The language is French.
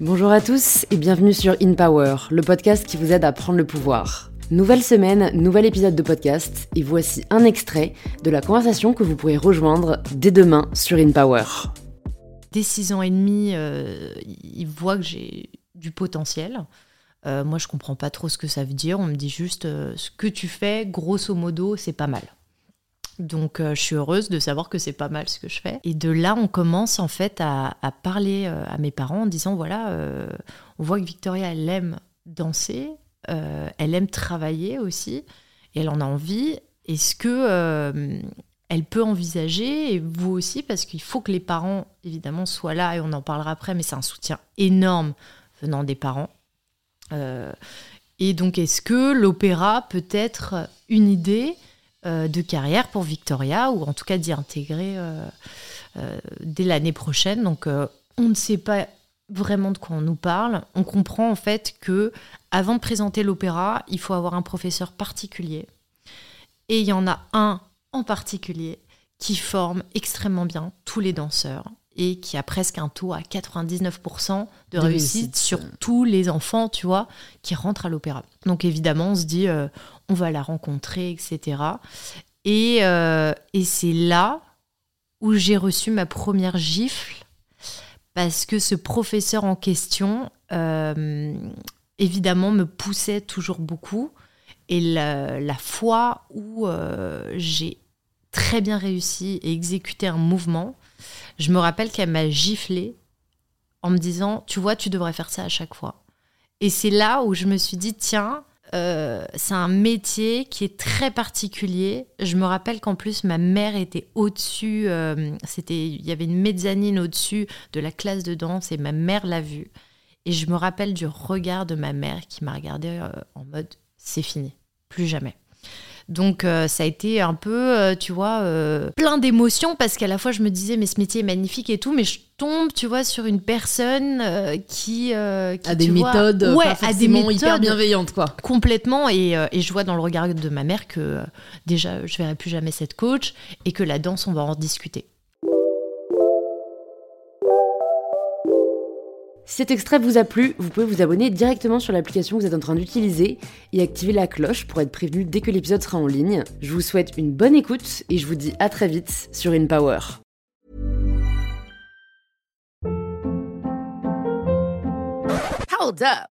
Bonjour à tous et bienvenue sur In Power, le podcast qui vous aide à prendre le pouvoir. Nouvelle semaine, nouvel épisode de podcast et voici un extrait de la conversation que vous pourrez rejoindre dès demain sur In Power. Dès six ans et demi, euh, il voit que j'ai du potentiel. Euh, moi, je comprends pas trop ce que ça veut dire. On me dit juste euh, ce que tu fais, grosso modo, c'est pas mal. Donc euh, je suis heureuse de savoir que c'est pas mal ce que je fais. Et de là, on commence en fait à, parler euh, à mes parents en disant voilà, euh, on voit que Victoria, elle aime danser, elle aime travailler aussi, et elle en a envie. Est-ce que elle peut envisager, et vous aussi, parce qu'il faut que les parents, évidemment, soient là, et on en parlera après, mais c'est un soutien énorme venant des parents. et donc, est-ce que l'opéra peut être une idée de carrière pour Victoria, ou en tout cas d'y intégrer euh, euh, dès l'année prochaine. Donc on ne sait pas vraiment de quoi on nous parle. On comprend en fait que avant de présenter l'opéra, il faut avoir un professeur particulier. Et il y en a un en particulier qui forme extrêmement bien tous les danseurs et qui a presque un taux à 99% de, réussite, sur tous les enfants, tu vois, qui rentrent à l'opéra. Donc évidemment, on se dit, euh, on va la rencontrer, etc. Et, euh, et c'est là où j'ai reçu ma première gifle, parce que ce professeur en question, euh, évidemment, me poussait toujours beaucoup. Et la, la fois où j'ai très bien réussi et exécuté un mouvement, je me rappelle qu'elle m'a giflé en me disant, tu vois, tu devrais faire ça à chaque fois. Et c'est là où je me suis dit, tiens, euh, c'est un métier qui est très particulier. Je me rappelle qu'en plus ma mère était au-dessus, euh, c'était, il y avait une mezzanine au-dessus de la classe de danse et ma mère l'a vue. Et je me rappelle du regard de ma mère qui m'a regardé euh, en mode c'est fini, plus jamais. Donc euh, ça a été un peu, euh, tu vois, euh, plein d'émotions parce qu'à la fois je me disais mais ce métier est magnifique et tout, mais je tombe, tu vois, sur une personne qui, qui, a des méthodes, ouais, a des méthodes hyper bienveillantes quoi. Complètement et, et, je vois dans le regard de ma mère que déjà je verrai plus jamais cette coach et que la danse on va en discuter. Si cet extrait vous a plu, vous pouvez vous abonner directement sur l'application que vous êtes en train d'utiliser et activer la cloche pour être prévenu dès que l'épisode sera en ligne. Je vous souhaite une bonne écoute et je vous dis à très vite sur InPower. Hold up.